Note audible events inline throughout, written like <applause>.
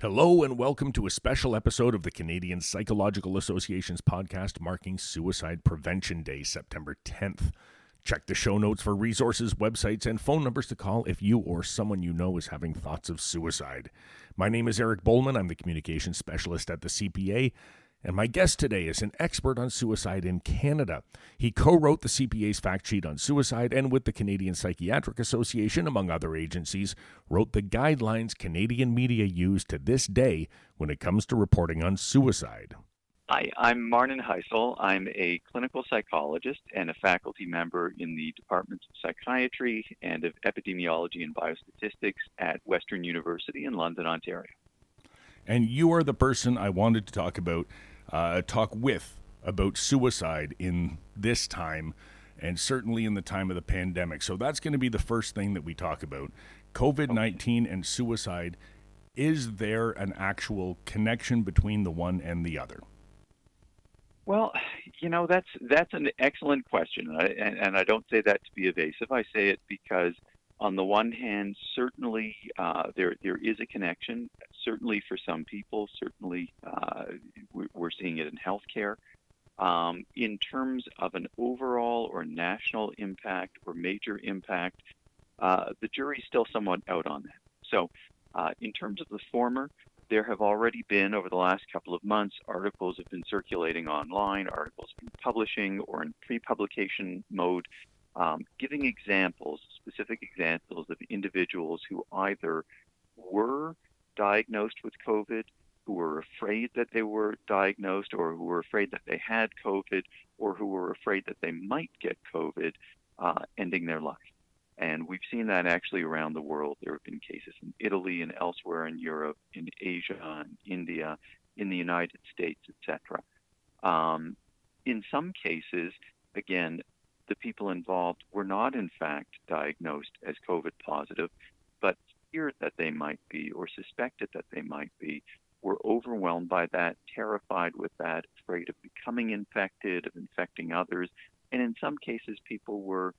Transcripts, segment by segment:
Hello, and welcome to a special episode of the Canadian Psychological Association's podcast marking Suicide Prevention Day, September 10th. Check the show notes for resources, websites, and phone numbers to call if you or someone you know is having thoughts of suicide. My name is Eric Bowman. I'm the communications specialist at the CPA, and my guest today is an expert on suicide in Canada. He co wrote the CPA's fact sheet on suicide and, with the Canadian Psychiatric Association, among other agencies, wrote the guidelines Canadian media use to this day when it comes to reporting on suicide. Hi, I'm Marnin Heisel. I'm a clinical psychologist and a faculty member in the Departments of Psychiatry and of Epidemiology and Biostatistics at Western University in London, Ontario. And you are the person I wanted to talk about uh, talk with about suicide in this time and certainly in the time of the pandemic. So that's going to be the first thing that we talk about COVID 19 and suicide. Is there an actual connection between the one and the other? Well, you know that's that's an excellent question, and, and I don't say that to be evasive. I say it because on the one hand, certainly uh, there there is a connection. Certainly for some people, certainly uh, we're seeing it in healthcare. Um, in terms of an overall or national impact or major impact, uh, the jury's still somewhat out on that. So, uh, in terms of the former, there have already been over the last couple of months articles have been circulating online, articles been publishing or in pre-publication mode um, giving examples, specific examples of individuals who either were diagnosed with COVID, who were afraid that they were diagnosed, or who were afraid that they had COVID, or who were afraid that they might get COVID, uh, ending their life. And we've seen that actually around the world. There have been cases in Italy and elsewhere in Europe, in Asia, in India, in the United States, etc. Um, in some cases, again, the people involved were not, in fact, diagnosed as COVID positive, feared that they might be or suspected that they might be, were overwhelmed by that, terrified with that, afraid of becoming infected, of infecting others. And in some cases, people were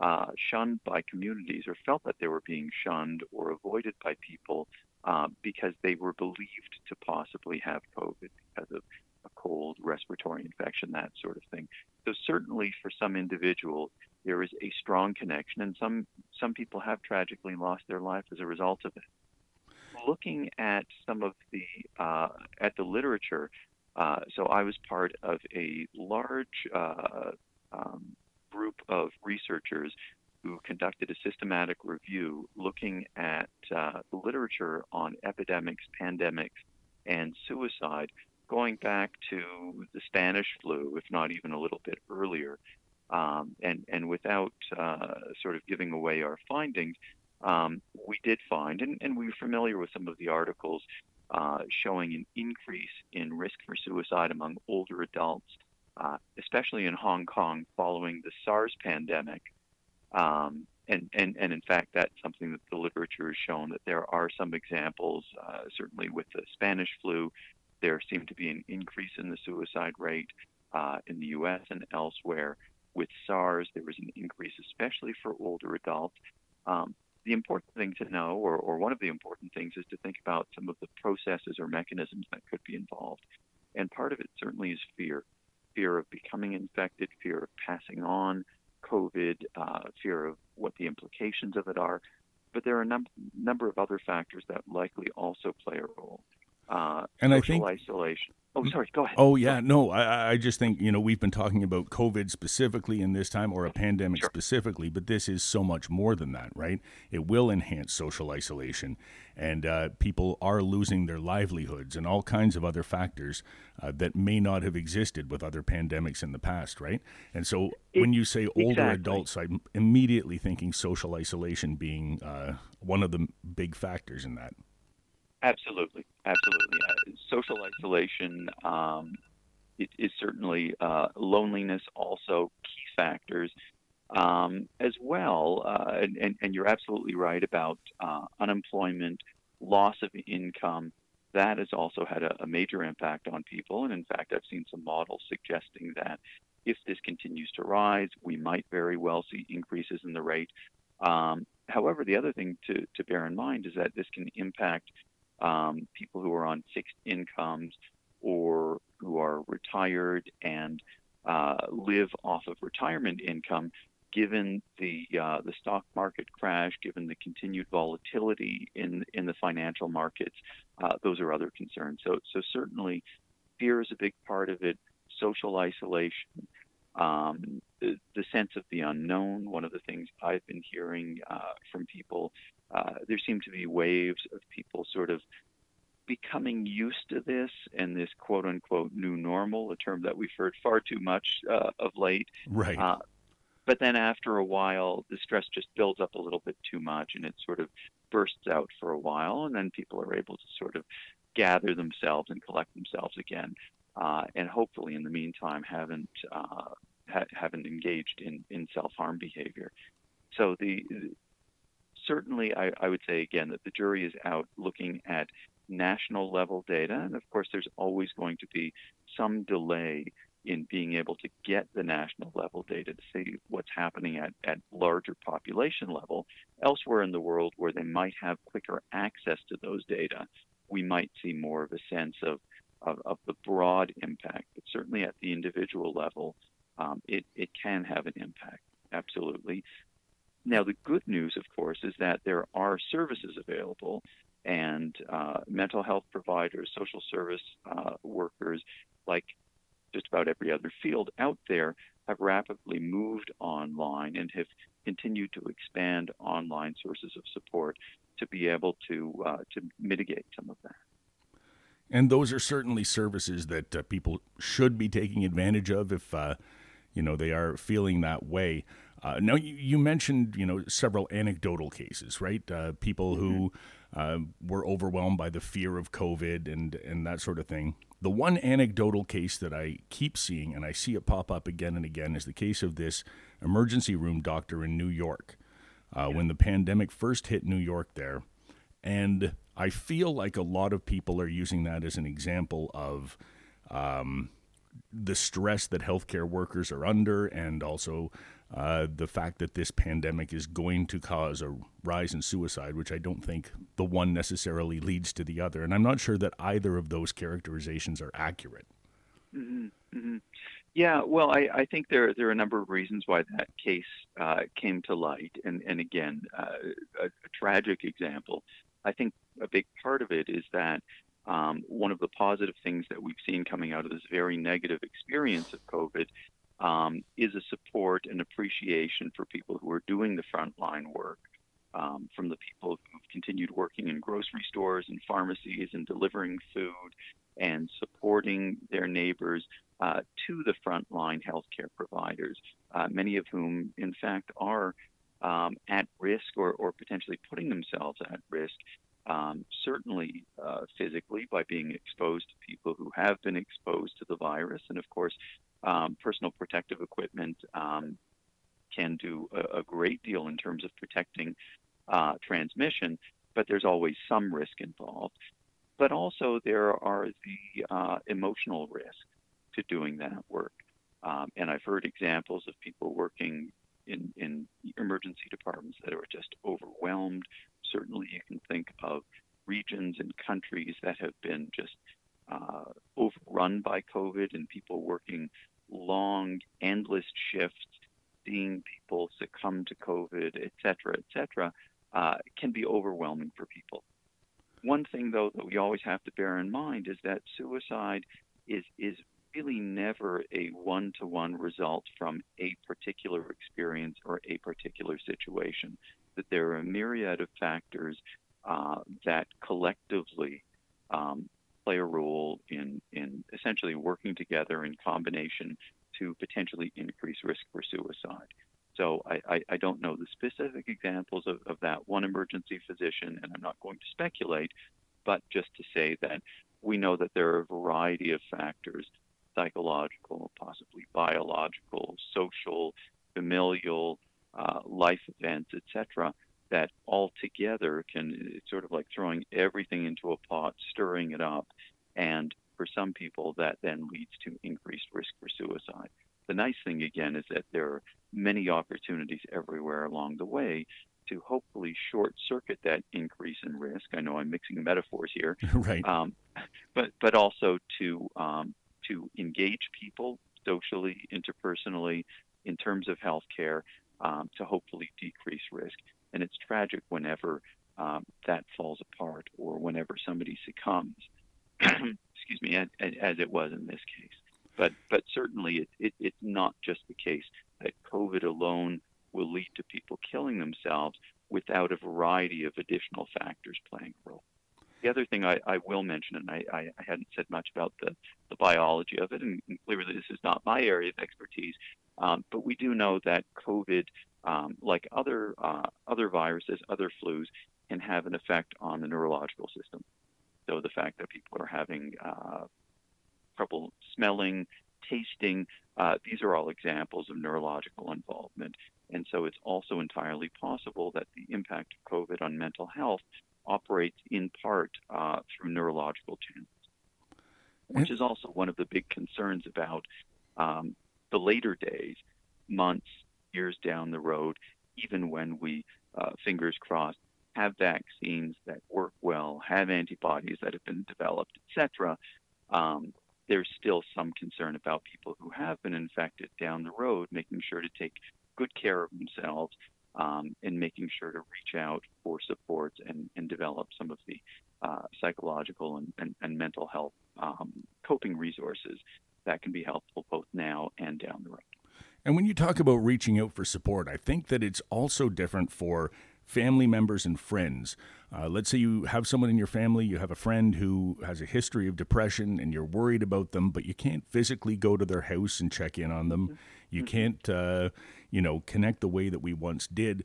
uh, shunned by communities or felt that they were being shunned or avoided by people uh, because they were believed to possibly have COVID because of a cold, respiratory infection, that sort of thing. So certainly for some individuals, there is a strong connection, and some some people have tragically lost their life as a result of it. Looking at some of the uh, at the literature, uh, so I was part of a large uh, um, group of researchers who conducted a systematic review looking at uh, the literature on epidemics, pandemics, and suicide going back to the Spanish flu, if not even a little bit earlier. Um, and, and without uh, sort of giving away our findings, um, we did find, and, and we were familiar with some of the articles uh, showing an increase in risk for suicide among older adults, uh, especially in Hong Kong following the SARS pandemic. Um, and, and, and in fact, that's something that the literature has shown that there are some examples, uh, certainly with the Spanish flu, there seemed to be an increase in the suicide rate uh, in the U.S. and elsewhere. With SARS, there was an increase, especially for older adults. Um, the important thing to know, or, or one of the important things, is to think about some of the processes or mechanisms that could be involved. And part of it certainly is fear fear of becoming infected, fear of passing on COVID, uh, fear of what the implications of it are. But there are a num- number of other factors that likely also play a role uh, and I think isolation. Oh, sorry. Go ahead. Oh, yeah. No, I, I just think you know we've been talking about COVID specifically in this time, or a pandemic sure. specifically, but this is so much more than that, right? It will enhance social isolation, and uh, people are losing their livelihoods and all kinds of other factors uh, that may not have existed with other pandemics in the past, right? And so it, when you say older exactly. adults, I'm immediately thinking social isolation being uh, one of the big factors in that. Absolutely, absolutely. Uh, social isolation um, is certainly uh, loneliness, also key factors, um, as well. Uh, and, and, you're absolutely right about uh, unemployment, loss of income. That has also had a, a major impact on people. And in fact, I've seen some models suggesting that if this continues to rise, we might very well see increases in the rate. Um, however, the other thing to, to bear in mind is that this can impact um, people who are on fixed incomes or who are retired and uh, live off of retirement income, given the uh, the stock market crash, given the continued volatility in in the financial markets, uh, those are other concerns. So so certainly, fear is a big part of it. Social isolation, um, the, the, sense of the unknown. One of the things I've been hearing uh, from people, uh, there seem to be waves of people sort of becoming used to this and this quote unquote new normal, a term that we've heard far too much uh, of late. Right. Uh, but then after a while, the stress just builds up a little bit too much and it sort of bursts out for a while. And then people are able to sort of gather themselves and collect themselves again. Uh, and hopefully, in the meantime, haven't uh, ha- haven't engaged in, in self harm behavior. So the certainly, I, I would say again that the jury is out looking at national level data. And of course, there's always going to be some delay in being able to get the national level data to see what's happening at, at larger population level. Elsewhere in the world where they might have quicker access to those data, we might see more of a sense of, of, of the broad impact. But certainly at the individual level, um, it, it can have an impact, absolutely. Now, the good news, of course, is that there are services available and uh, mental health providers, social service uh, workers, like just about every other field out there, have rapidly moved online and have continued to expand online sources of support to be able to uh, to mitigate some of that. And those are certainly services that uh, people should be taking advantage of if uh, you know they are feeling that way. Uh, now, you, you, mentioned you know several anecdotal cases, right? Uh, people who mm-hmm. uh, were overwhelmed by the fear of COVID and and that sort of thing. The one anecdotal case that I keep seeing, and I see it pop up again and again, is the case of this emergency room doctor in New York. Uh, yeah. When the pandemic first hit New York, there, and I feel like a lot of people are using that as an example of. Um, the stress that healthcare workers are under, and also uh, the fact that this pandemic is going to cause a rise in suicide, which I don't think the one necessarily leads to the other. And I'm not sure that either of those characterizations are accurate. Mm-hmm, mm-hmm. Yeah, well, I, I, think there there are a number of reasons why that case uh, came to light, and and again, uh, a, a, tragic example. I think a big part of it is that um, one of the positive things that we've seen coming out of this very negative experience of COVID um, is a support and appreciation for people who are doing the frontline work, um, from the people who've continued working in grocery stores and pharmacies and delivering food and supporting their neighbors uh, to the frontline healthcare providers, uh, many of whom, in fact, are um, at risk or, or potentially putting themselves at risk um, certainly uh, physically by being exposed to people who have been exposed to the virus. And of course, um, personal protective equipment um, can do a, a, great deal in terms of protecting uh, transmission, but there's always some risk involved. But also, there are the uh, emotional risks to doing that work. Um, and I've heard examples of people working in, in emergency departments that are just overwhelmed certainly you can think of regions and countries that have been just uh, overrun by COVID and people working long, endless shifts, seeing people succumb to COVID, et cetera, et cetera, uh, can be overwhelming for people. One thing, though, that we always have to bear in mind is that suicide is, is really never a one to one result from a particular experience or a particular situation that there are a myriad of factors uh, that collectively um, play a role in, in essentially working together in combination to potentially increase risk for suicide. So I, I, I don't know the specific examples of, of that one emergency physician, and I'm not going to speculate, but just to say that we know that there are a variety of factors psychological, possibly biological, social, familial, uh, life events, etc., that all together can it's sort of like throwing everything into a pot, stirring it up, and for some people that then leads to increased risk for suicide. The nice thing again is that there are many opportunities everywhere along the way to hopefully short circuit that increase in risk. I know I'm mixing metaphors here, <laughs> right? Um, but but also to um, to engage people socially, interpersonally, in terms of healthcare, um, to hopefully decrease risk. And it's tragic whenever um, that falls apart or whenever somebody succumbs. <clears throat> excuse me, as, as, it was in this case. But but certainly it, it, it's not just the case that COVID alone will lead to people killing themselves without a variety of additional factors playing a role. The other thing I, I will mention, and I, I, hadn't said much about the, the biology of it, and clearly this is not my area of expertise, um, but we do know that COVID, um, like other uh, other viruses, other flus, can have an effect on the neurological system. So the fact that people are having uh, trouble smelling, tasting, uh, these are all examples of neurological involvement. And so it's also entirely possible that the impact of COVID on mental health operates in part uh, through neurological channels, which is also one of the big concerns about um, the later days, months, years down the road, even when we, uh, fingers crossed, have vaccines that work well, have antibodies that have been developed, etc. Um, there's still some concern about people who have been infected down the road, making sure to take good care of themselves um, and making sure to reach out for support and, and develop some of the uh, psychological and, and, and, mental health um, coping resources that can be helpful now and down the road. And when you talk about reaching out for support, I think that it's also different for family members and friends. Uh, let's say you have someone in your family, you have a friend who has a history of depression and you're worried about them, but you can't physically go to their house and check in on them. You mm-hmm. can't, uh, you know, connect the way that we once did.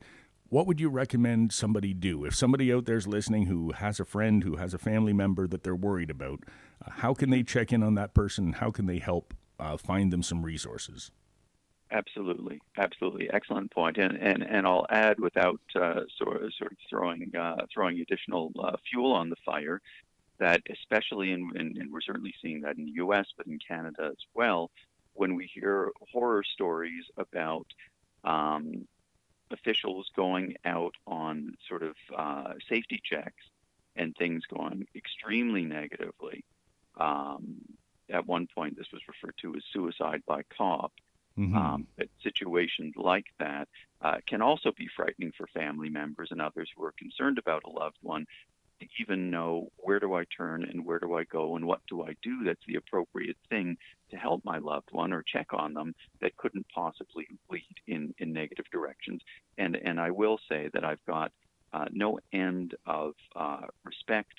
What would you recommend somebody do? If somebody out there's listening who has a friend, who has a family member that they're worried about, uh, how can they check in on that person? How can they help uh, find them some resources? Absolutely, absolutely, excellent point. And and, and I'll add, without uh, sort of, sort of throwing uh, throwing additional uh, fuel on the fire, that especially in, in, and we're certainly seeing that in the U.S. but in Canada as well, when we hear horror stories about um, officials going out on sort of uh, safety checks and things going extremely negatively. Um, at one point, this was referred to as suicide by cop. Mm-hmm. Um, situations like that uh, can also be frightening for family members and others who are concerned about a loved one to even know where do I turn and where do I go and what do I do that's the appropriate thing to help my loved one or check on them that couldn't possibly lead in, in negative directions. And, and I will say that I've got uh, no end of uh, respect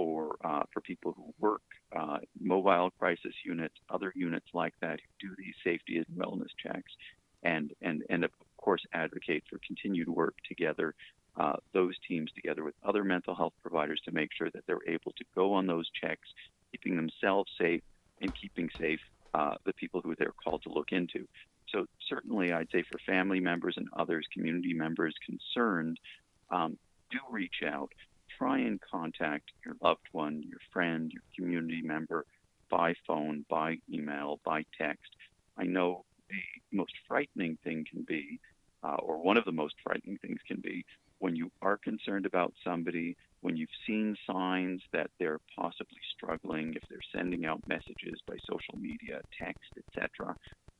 for, uh, for people who work uh, mobile crisis units, other units like that who do these safety and wellness checks, and and and of course advocate for continued work together. Uh, those teams together with other mental health providers to make sure that they're able to go on those checks, keeping themselves safe and keeping safe uh, the people who they're called to look into. So certainly, I'd say for family members and others, community members concerned, um, do reach out try and contact your loved one, your friend, your community member by phone, by email, by text. I know the most frightening thing can be, uh, or one of the most frightening things can be, when you are concerned about somebody, when you've seen signs that they're possibly struggling, if they're sending out messages by social media, text, etc.,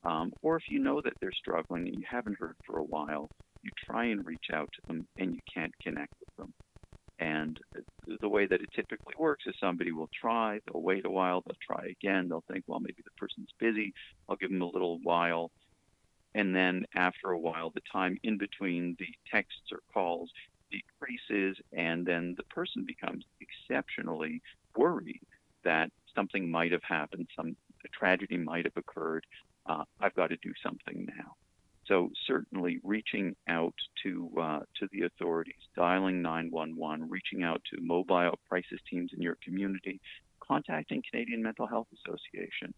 um, or if you know that they're struggling and you haven't heard for a while, you try and reach out to them and you can't connect with them. And the way that it typically works is somebody will try, they'll wait a while, they'll try again, they'll think, well, maybe the person's busy, I'll give them a little while. And then after a while, the time in between the texts or calls decreases, and then the person becomes exceptionally worried that something might have happened, some a tragedy might have occurred. Uh, I've got to do something now. So certainly reaching out to uh, to the authorities, dialing 911, reaching out to mobile crisis teams in your community, contacting Canadian Mental Health Association,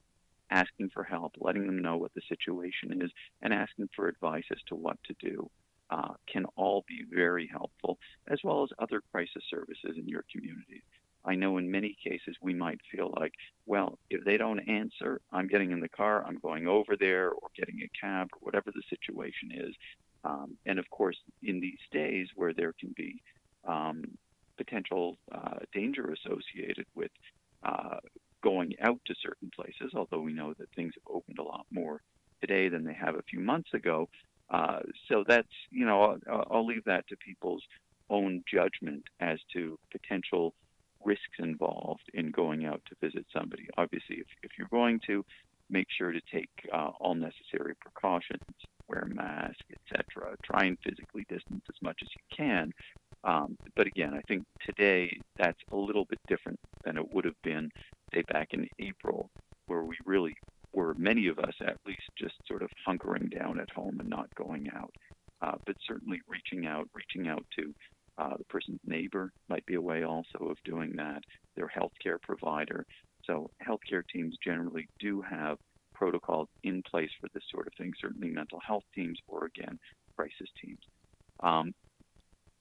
asking for help, letting them know what the situation is, and asking for advice as to what to do. Uh, can all be very helpful, as well as other crisis services in your community. I know in many cases we might feel like, well, if they don't answer, I'm getting in the car, I'm going over there, or getting a cab, or whatever the situation is. Um, and of course, in these days where there can be um, potential uh, danger associated with uh, going out to certain places, although we know that things have opened a lot more today than they have a few months ago. Uh, so that's, you know, I'll, I'll, leave that to people's own judgment as to potential risks involved in going out to visit somebody. Obviously, if, if you're going to, make sure to take uh, all necessary precautions, wear a mask, etc. Try and physically distance as much as you can. Um, but again, I think today that's a little bit different than it would have been, say, back in April, where we really were, many of us at least, just sort of hunkering down at home and not going out. Uh, but certainly reaching out, reaching out to uh, the person's neighbor might be a way also of doing that, their healthcare provider. So healthcare teams generally do have protocols in place for this sort of thing, certainly mental health teams or, again, crisis teams. Um,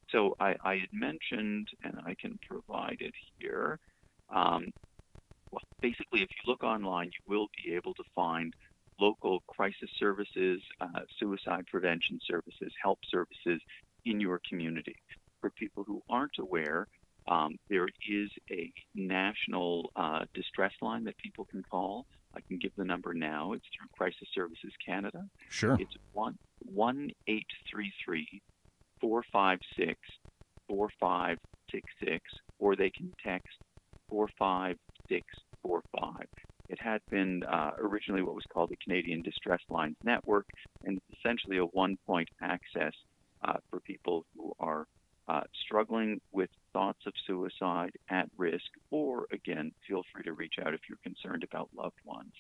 so I, I, had mentioned, and I can provide it here. Um, well, basically, if you look online, you will be able to find local crisis services, uh, suicide prevention services, help services in your community. For people who aren't aware, um, there is a national uh, distress line that people can call. I can give the number now. It's through Crisis Services Canada. Sure. It's one one eight three three 456 4566, or they can text 45645. It had been uh, originally what was called the Canadian Distress Lines Network, and it's essentially a one point access uh, for people who are uh, struggling with thoughts of suicide at risk, or again, feel free to reach out if you're concerned about loved ones.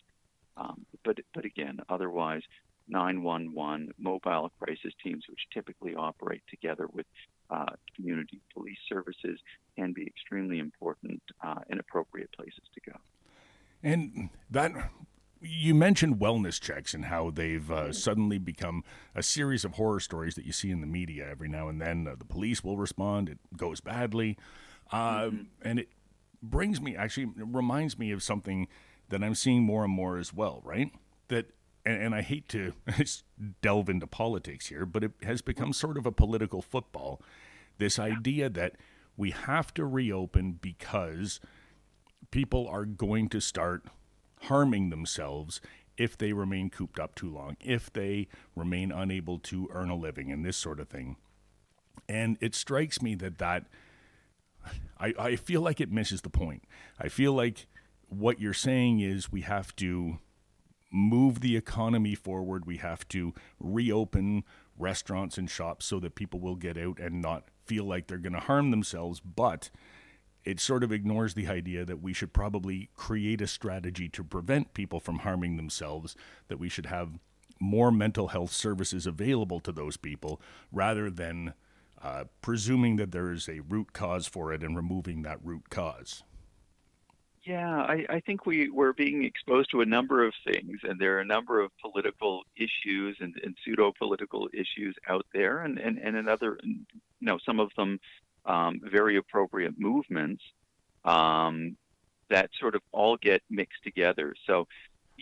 Um, but, but again, otherwise, 911 mobile crisis teams, which typically operate together with uh, community police services, can be extremely important uh, and appropriate places to go. And that you mentioned wellness checks and how they've uh, suddenly become a series of horror stories that you see in the media every now and then. Uh, the police will respond, it goes badly. Uh, mm-hmm. And it brings me, actually, reminds me of something that I'm seeing more and more as well, right? That and, and I hate to <laughs> delve into politics here, but it has become sort of a political football. This idea that we have to reopen because people are going to start harming themselves if they remain cooped up too long, if they remain unable to earn a living, and this sort of thing. And it strikes me that that I, I feel like it misses the point. I feel like what you're saying is we have to move the economy forward. We have to reopen restaurants and shops so that people will get out and not feel like they're going to harm themselves. But it sort of ignores the idea that we should probably create a strategy to prevent people from harming themselves, that we should have more mental health services available to those people rather than uh, presuming that there is a root cause for it and removing that root cause. Yeah, I, I think we, we're being exposed to a number of things, and there are a number of political issues and, and pseudo political issues out there, and, and, and another, you know, some of them um, very appropriate movements um, that sort of all get mixed together. So,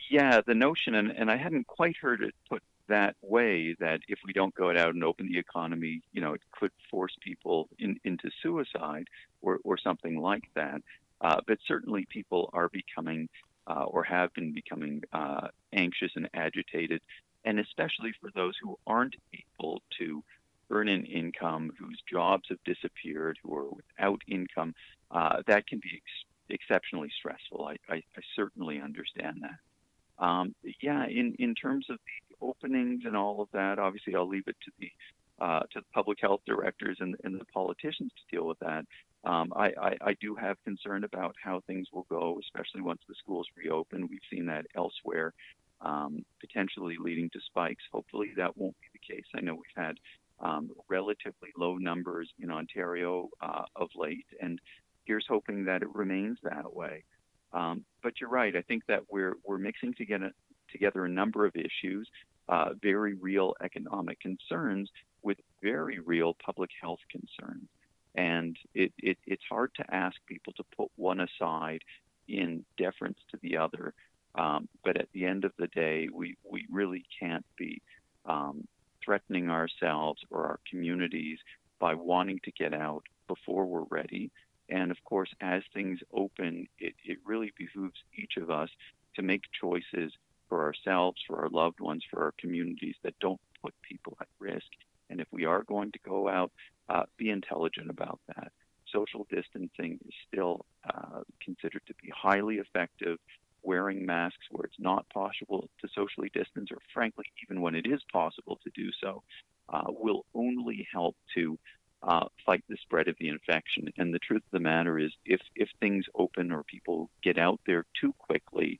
yeah, the notion, and, and I hadn't quite heard it put that way, that if we don't go out and open the economy, you know, it could force people in, into suicide or, or something like that. Uh, but certainly people are becoming uh, or have been becoming uh, anxious and agitated, and especially for those who aren't able to earn an income, whose jobs have disappeared, who are without income, uh, that can be ex- exceptionally stressful. I, I, I, certainly understand that. Um, yeah, in, in terms of the openings and all of that, obviously I'll leave it to the uh, to the public health directors and, and the politicians to deal with that. Um, I, I, I, do have concern about how things will go, especially once the schools reopen. We've seen that elsewhere, um, potentially leading to spikes. Hopefully, that won't be the case. I know we've had um, relatively low numbers in Ontario uh, of late, and here's hoping that it remains that way. Um, but you're right. I think that we're we're mixing together together a number of issues, uh, very real economic concerns with very real public health concerns. And it, it, it's hard to ask people to put one aside in deference to the other. Um, but at the end of the day, we, we really can't be um, threatening ourselves or our communities by wanting to get out before we're ready. And of course, as things open, it, it really behooves each of us to make choices for ourselves, for our loved ones, for our communities that don't put people at risk. And if we are going to go out, uh, be intelligent about that. Social distancing is still uh, considered to be highly effective. Wearing masks where it's not possible to socially distance, or frankly, even when it is possible to do so, uh, will only help to uh, fight the spread of the infection. And the truth of the matter is, if if things open or people get out there too quickly,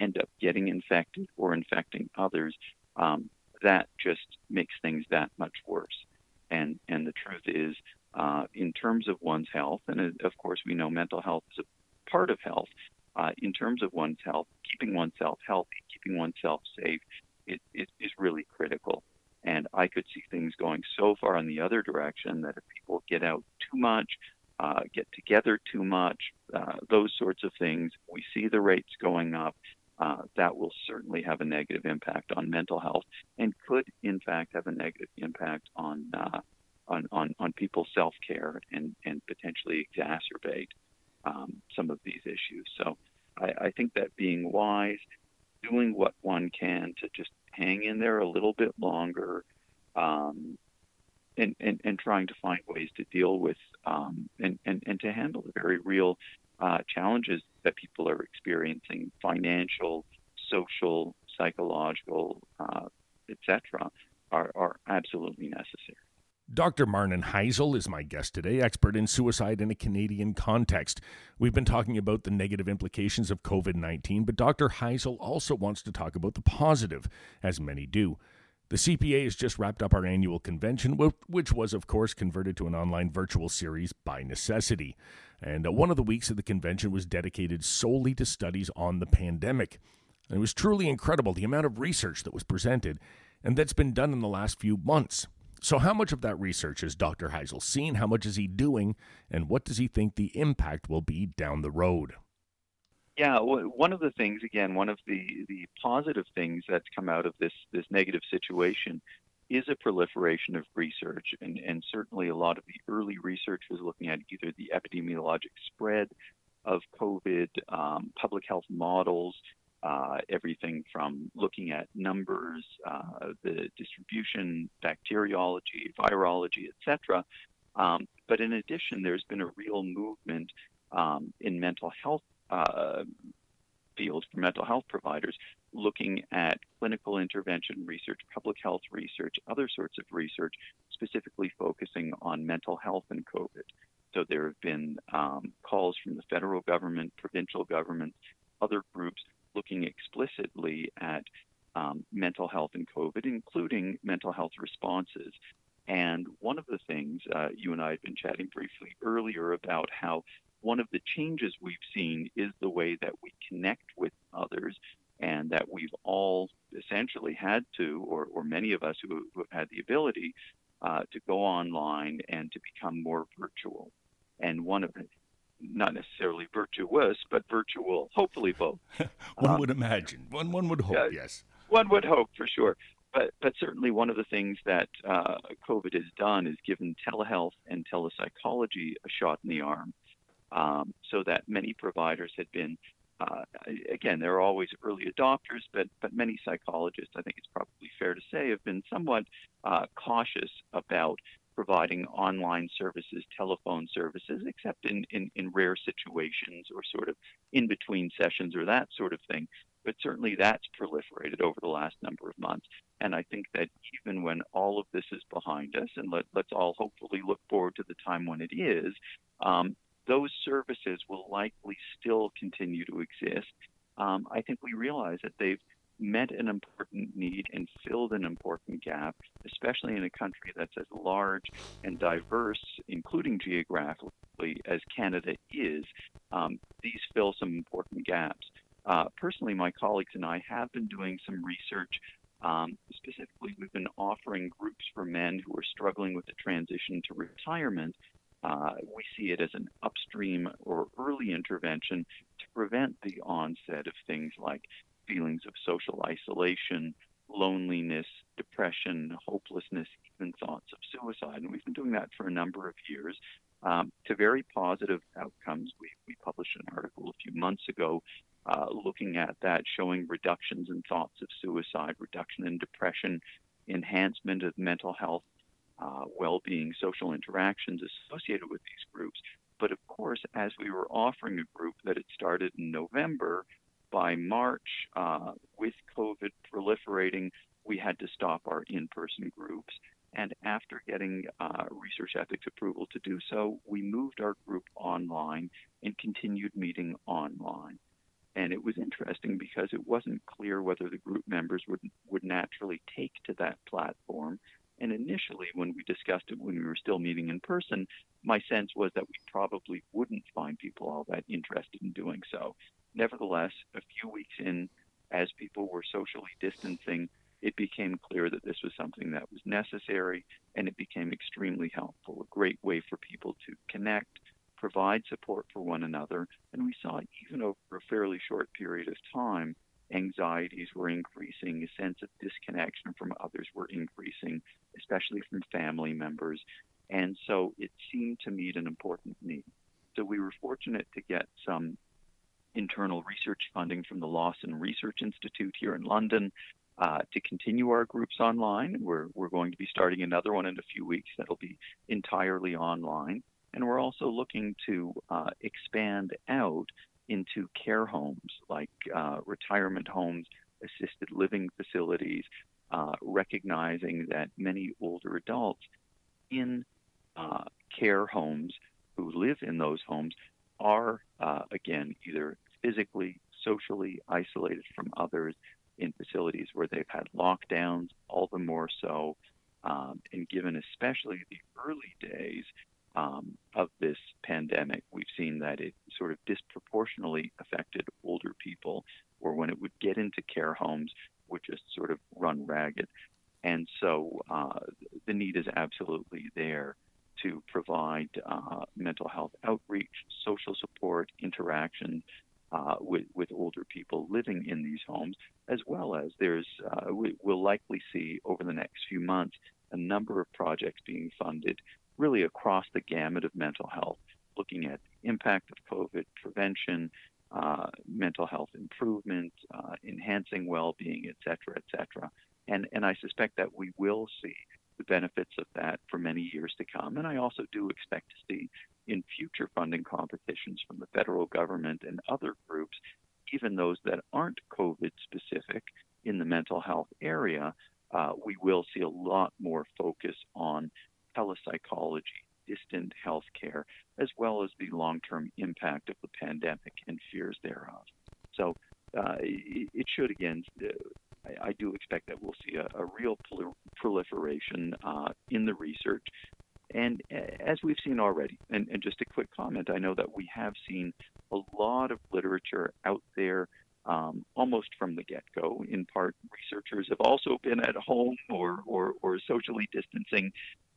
end up getting infected or infecting others, um, that just makes things that much worse. And and the truth is, uh, in terms of one's health, and uh, of course we know mental health is a part of health. Uh, in terms of one's health, keeping oneself healthy, keeping oneself safe, is really critical. And I could see things going so far in the other direction that if people get out too much, uh, get together too much, uh, those sorts of things, we see the rates going up. Uh, that will certainly have a negative impact on mental health and could, in fact, have a negative impact on uh, on, on, on people's self care and, and potentially exacerbate um, some of these issues. So I, I think that being wise, doing what one can to just hang in there a little bit longer, um, and, and, and trying to find ways to deal with um, and, and, and to handle the very real uh, challenges that people are experiencing financial, social, psychological, uh, etc., are, are absolutely necessary. Dr. Marnin Heisel is my guest today, expert in suicide in a Canadian context. We've been talking about the negative implications of COVID 19, but Dr. Heisel also wants to talk about the positive, as many do. The CPA has just wrapped up our annual convention, which was, of course, converted to an online virtual series by necessity. And uh, one of the weeks of the convention was dedicated solely to studies on the pandemic. And it was truly incredible the amount of research that was presented and that's been done in the last few months. So, how much of that research has Dr. Heisel seen? How much is he doing? And what does he think the impact will be down the road? Yeah, one of the things, again, one of the, the positive things that's come out of this, this negative situation is a proliferation of research. And, and certainly a lot of the early research was looking at either the epidemiologic spread of COVID, um, public health models, uh, everything from looking at numbers, uh, the distribution, bacteriology, virology, etc. Um, but in addition, there's been a real movement um, in mental health uh, fields for mental health providers looking at clinical intervention research, public health research, other sorts of research, specifically focusing on mental health and COVID. So there have been um, calls from the federal government, provincial governments, other groups looking explicitly at um, mental health and COVID, including mental health responses. And one of the things uh, you and I had been chatting briefly earlier about how one of the changes we've seen is the way that we connect with others, and that we've all essentially had to, or, or many of us who, who have had the ability, uh, to go online and to become more virtual. And one of the, not necessarily virtuous, but virtual, hopefully both. <laughs> one um, would imagine. One, one would hope, uh, yes. One would hope for sure. But, but certainly one of the things that uh, COVID has done is given telehealth and telepsychology a shot in the arm um, so that many providers had been, uh, again, there are always early adopters, but, but many psychologists, I think it's probably fair to say, have been somewhat uh, cautious about providing online services, telephone services, except in, in, in rare situations or sort of in between sessions or that sort of thing. But certainly that's proliferated over the last number of months. And I think that even when all of this is behind us, and let, us all hopefully look forward to the time when it is, um, those services will likely still continue to exist. Um, I think we realize that they've met an important need and filled an important gap, especially in a country that's as large and diverse, including geographically, as Canada is. Um, these fill some important gaps. Uh, personally, my colleagues and I have been doing some research. Um, specifically, we've been offering groups for men who are struggling with the transition to retirement. Uh, we see it as an upstream or early intervention to prevent the onset of things like feelings of social isolation, loneliness, depression, hopelessness, even thoughts of suicide. And we've been doing that for a number of years um, to very positive outcomes. We, we published an article a few months ago uh, looking at that, showing reductions in thoughts of suicide, reduction in depression, enhancement of mental health, uh, well being, social interactions associated with these groups. But of course, as we were offering a group that had started in November, by March, uh, with COVID proliferating, we had to stop our in person groups. And after getting uh, research ethics approval to do so, we moved our group online and continued meeting online. And it was interesting because it wasn't clear whether the group members would, would naturally take to that platform. And initially, when we discussed it when we were still meeting in person, my sense was that we probably wouldn't find people all that interested in doing so. Nevertheless, a few weeks in, as people were socially distancing, it became clear that this was something that was necessary and it became extremely helpful, a great way for people to connect, provide support for one another. And we saw even over a fairly short period of time, anxieties were increasing, a sense of disconnection from others were increasing, especially from family members. And so it seemed to meet an important need. So we were fortunate to get some internal research funding from the Lawson Research Institute here in London uh, to continue our groups online. We're, we're going to be starting another one in a few weeks that'll be entirely online. And we're also looking to uh, expand out into care homes like uh, retirement homes, assisted living facilities, uh, recognizing that many older adults in uh, care homes who live in those homes are, uh, again, either physically, socially isolated from others in facilities where they've had lockdowns, all the more so. Um, and given especially the early days um, of this pandemic, we've seen that it sort of disproportionately affected older people, or when it would get into care homes, would just sort of run ragged. And so uh, the need is absolutely there to provide uh, mental health outreach, social support, interaction uh, with, with older people living in these homes, as well as there's, uh, we, will likely see over the next few months a number of projects being funded really across the gamut of mental health, looking at impact of COVID, prevention, uh, mental health improvement, uh, enhancing well-being, et cetera, et cetera. And, and I suspect that we will see the benefits of that for many years to come. And I also do expect to see in future funding competitions from the federal government and other groups, even those that aren't COVID specific in the mental health area, uh, we will see a lot more focus on telepsychology, distant health care, as well as the long term impact of the pandemic and fears thereof. So uh, it, it, should, again, uh, I, do expect that we'll see a, a real proliferation uh, in the research and as we've seen already, and, and, just a quick comment, I know that we have seen a lot of literature out there um, almost from the get go. In part, researchers have also been at home or, or, or socially distancing.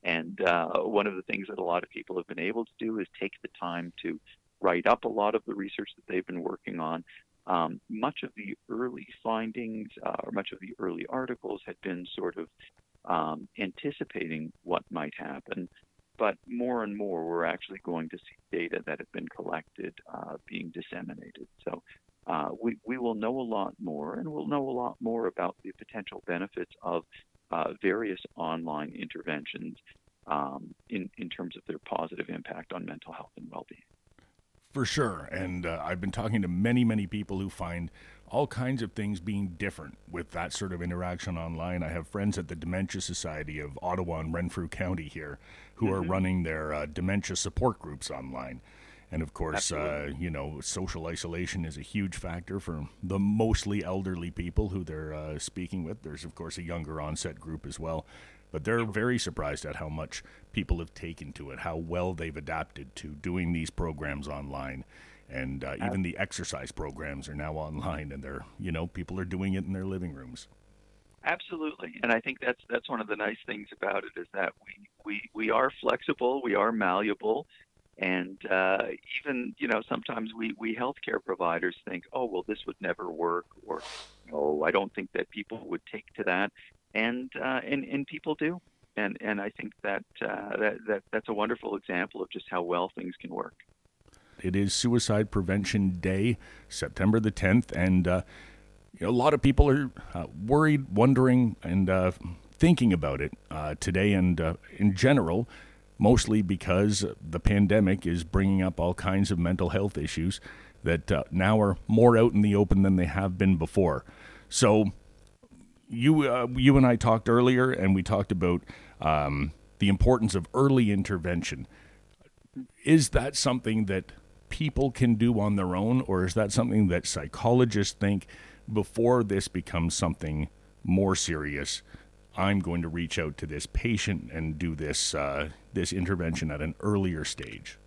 And uh, one of the things that a lot of people have been able to do is take the time to write up a lot of the research that they've been working on. Um, much of the early findings uh, or much of the early articles had been sort of um, anticipating what might happen. But more and more, we're actually going to see data that have been collected uh, being disseminated. So uh, we, we will know a lot more, and we'll know a lot more about the potential benefits of uh, various online interventions um, in, in terms of their positive impact on mental health and well being. For sure. And uh, I've been talking to many, many people who find all kinds of things being different with that sort of interaction online. I have friends at the Dementia Society of Ottawa and Renfrew County here who mm-hmm. are running their uh, dementia support groups online. And of course, uh, you know, social isolation is a huge factor for the mostly elderly people who they're uh, speaking with. There's, of course, a younger onset group as well. But they're very surprised at how much people have taken to it, how well they've adapted to doing these programs online and uh, even the exercise programs are now online and they're you know people are doing it in their living rooms absolutely and i think that's that's one of the nice things about it is that we we we are flexible we are malleable And uh, even, you know, sometimes we, we healthcare providers think, oh, well, this would never work, or, oh, I don't think that people would take to that. And, uh, and, and people do. And, and I think that, uh, that, that that's a wonderful example of just how well things can work. It is Suicide Prevention Day, September the 10th, and uh, you know, a lot of people are uh, worried, wondering, and uh, thinking about it uh, today and uh, in general mostly because the pandemic is bringing up all kinds of mental health issues that uh, now are more out in the open than they have been before. So, you you and I talked earlier, and we talked about um, the importance of early intervention. Is that something that people can do on their own, or is that something that psychologists think before this becomes something more serious? I'm going to reach out to this patient and do this uh, this intervention at an earlier stage?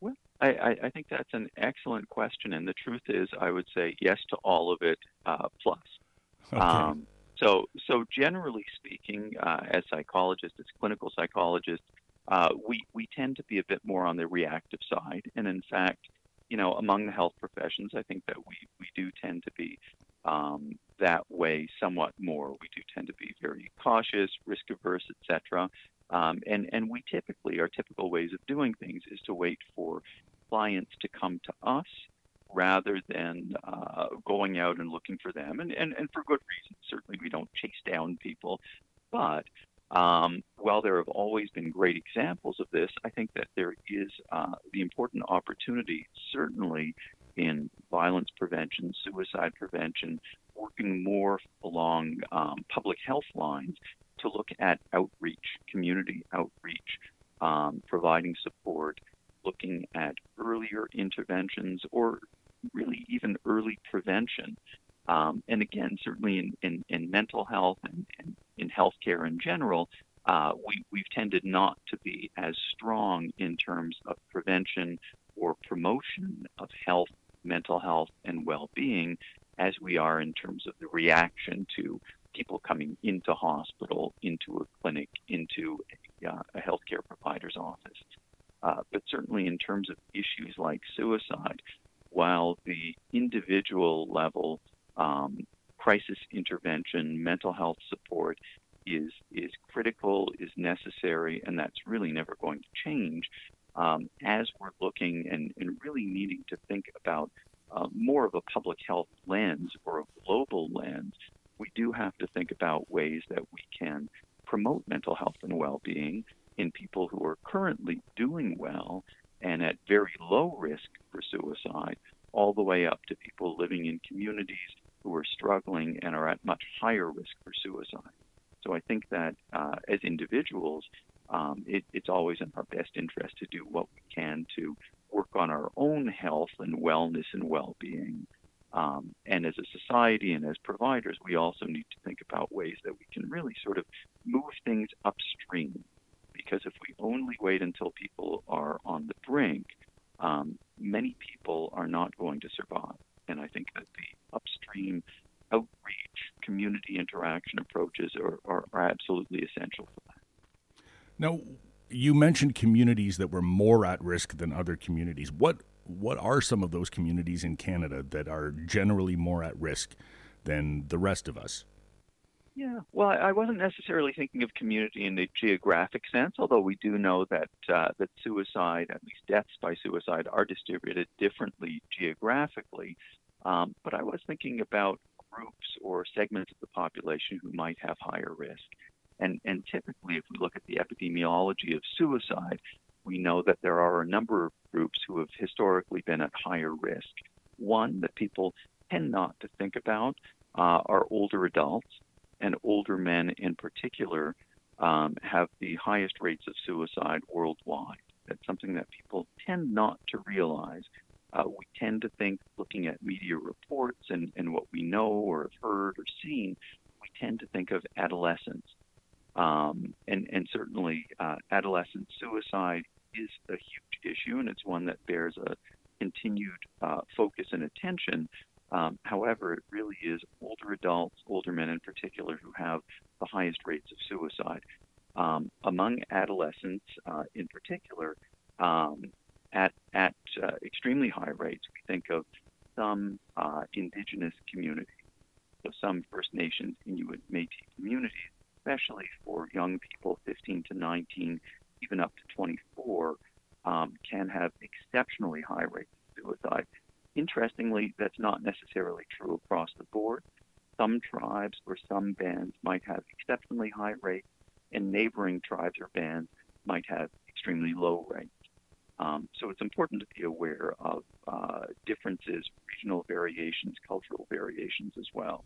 Well, I, I, think that's an excellent question, and the truth is, I would say yes to all of it uh, plus. Okay. Um, so, so generally speaking, uh, as psychologists, as clinical psychologists, uh, we we tend to be a bit more on the reactive side, and in fact, you know, among the health professions, I think that we we do tend to be um, that way somewhat more. We do tend to be very cautious, risk averse, etc. Um, and and we typically our typical ways of doing things is to wait for clients to come to us rather than uh, going out and looking for them, and, and and for good reason. Certainly, we don't chase down people, but um, while there have always been great examples of this, I think that there is uh, the important opportunity, certainly in violence prevention, suicide prevention, working more along um, public health lines to look at outreach, community outreach, um, providing support, looking at earlier interventions, or really even early prevention. Um, and again, certainly in, in, in mental health and, and, in healthcare in general, uh, we, we've tended not to be as strong in terms of prevention or promotion of health mental health and well-being as we are in terms of the reaction to people coming into hospital, into a clinic, into a, uh, a healthcare provider's office. Uh, but certainly in terms of issues like suicide, while the individual level um, crisis intervention, mental health support is is critical, is necessary, and that's really never going to change. Um, as we're looking and, and, really needing to think about uh, more of a public health lens or a global lens, we do have to think about ways that we can promote mental health and well being in people who are currently doing well and at very low risk for suicide, all the way up to people living in communities who are struggling and are at much higher risk for suicide. So I think that uh, as individuals, um, it, it's always in our best interest to do what we can to work on our own health and wellness and well being. Um, and as a society and as providers, we also need to think about ways that we can really sort of move things upstream. Because if we only wait until people are on the brink, um, many people are not going to survive. And I think that the upstream outreach, community interaction approaches are, are, are absolutely essential for that. Now, you mentioned communities that were more at risk than other communities. What what are some of those communities in Canada that are generally more at risk than the rest of us? Yeah, well, I wasn't necessarily thinking of community in the geographic sense, although we do know that uh, that suicide, at least deaths by suicide, are distributed differently geographically. Um, but I was thinking about groups or segments of the population who might have higher risk. And, and typically, if we look at the epidemiology of suicide, we know that there are a number of groups who have historically been at higher risk. One that people tend not to think about uh, are older adults, and older men in particular um, have the highest rates of suicide worldwide. That's something that people tend not to realize. Uh, we tend to think, looking at media reports and, and what we know or have heard or seen, we tend to think of adolescents um, and, and certainly, uh, adolescent suicide is a huge issue, and it's one that bears a continued uh, focus and attention. Um, however, it really is older adults, older men in particular, who have the highest rates of suicide. Um, among adolescents, uh, in particular, um, at at uh, extremely high rates. We think of some uh, indigenous communities, so some First Nations, Inuit, Métis communities, especially for young people, 15 to 19, even up to 24, um, can have exceptionally high rates of suicide. Interestingly, that's not necessarily true across the board. Some tribes or some bands might have exceptionally high rates, and neighboring tribes or bands might have extremely low rates. Um, so it's important to be aware of uh, differences, regional variations, cultural variations as well.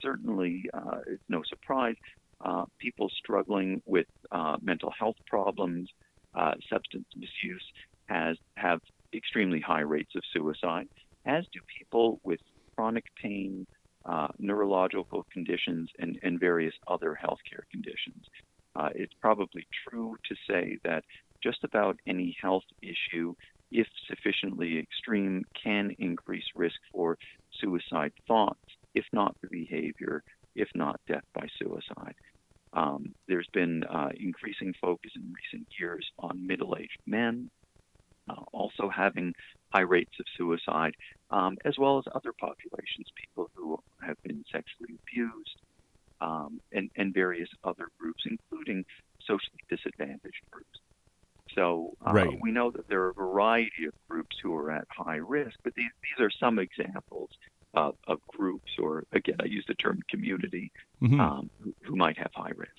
Certainly, uh, it's no surprise uh, people struggling with uh, mental health problems, uh, substance misuse, has have extremely high rates of suicide, as do people with chronic pain, uh, neurological conditions, and, and various other healthcare conditions. It's probably true to say that just about any health issue, if sufficiently extreme, can increase risk for suicide thoughts, if not the behavior, if not death by suicide. Um, there's been uh, increasing focus in recent years on middle aged men, uh, also having high rates of suicide, um, as well as other populations, people who have been sexually abused, um, and, and various other groups, including socially disadvantaged groups. So uh, right. we know that there are a variety of groups who are at high risk, but these, these are some examples of, of groups, or again, I use the term community, mm-hmm. um, who, who, might have high risk.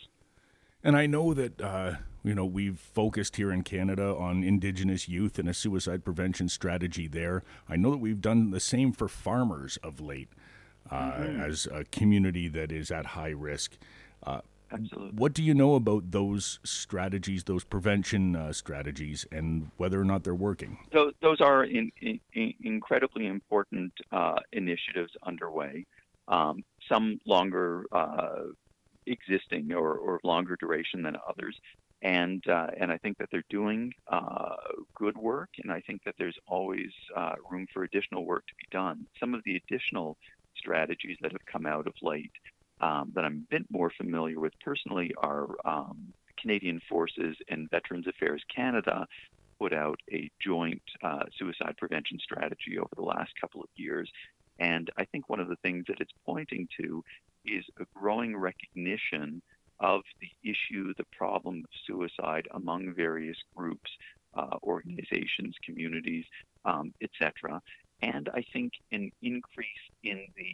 And I know that uh, you know we've focused here in Canada on Indigenous youth and a suicide prevention strategy there. I know that we've done the same for farmers of late, uh, mm-hmm. as a community that is at high risk. Absolutely. What do you know about those strategies, those prevention uh, strategies, and whether or not they're working? So, those are in, in, in incredibly important uh, initiatives underway. Um, some longer uh, existing or, or, longer duration than others. And, uh, and I think that they're doing uh, good work, and I think that there's always uh, room for additional work to be done. Some of the additional strategies that have come out of late um, that I'm a bit more familiar with personally are um, Canadian Forces and Veterans Affairs Canada put out a joint uh, suicide prevention strategy over the last couple of years. And I think one of the things that it's pointing to is a growing recognition of the issue, the problem of suicide among various groups, uh, organizations, communities, um, etc. And I think an increase in the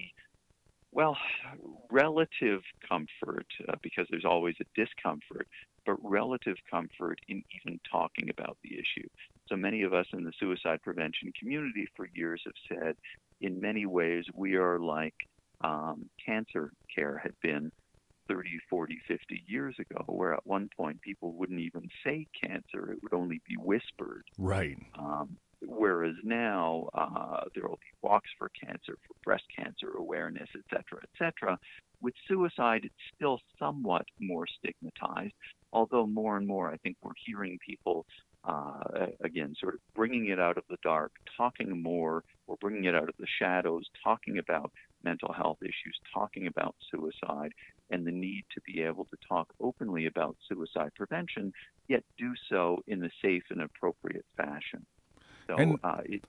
well, <sighs> relative comfort, uh, because there's always a discomfort, but relative comfort in even talking about the issue. So many of us in the suicide prevention community for years have said, in many ways, we are like um, cancer care had been 30, 40, 50 years ago, where at one point people wouldn't even say cancer, it would only be whispered. Right. Um, Whereas now uh, there will be walks for cancer, for breast cancer awareness, et cetera, et cetera. With suicide, it's still somewhat more stigmatized, although more and more I think we're hearing people, uh, again, sort of bringing it out of the dark, talking more, or bringing it out of the shadows, talking about mental health issues, talking about suicide, and the need to be able to talk openly about suicide prevention, yet do so in a safe and appropriate fashion. So and, uh, it,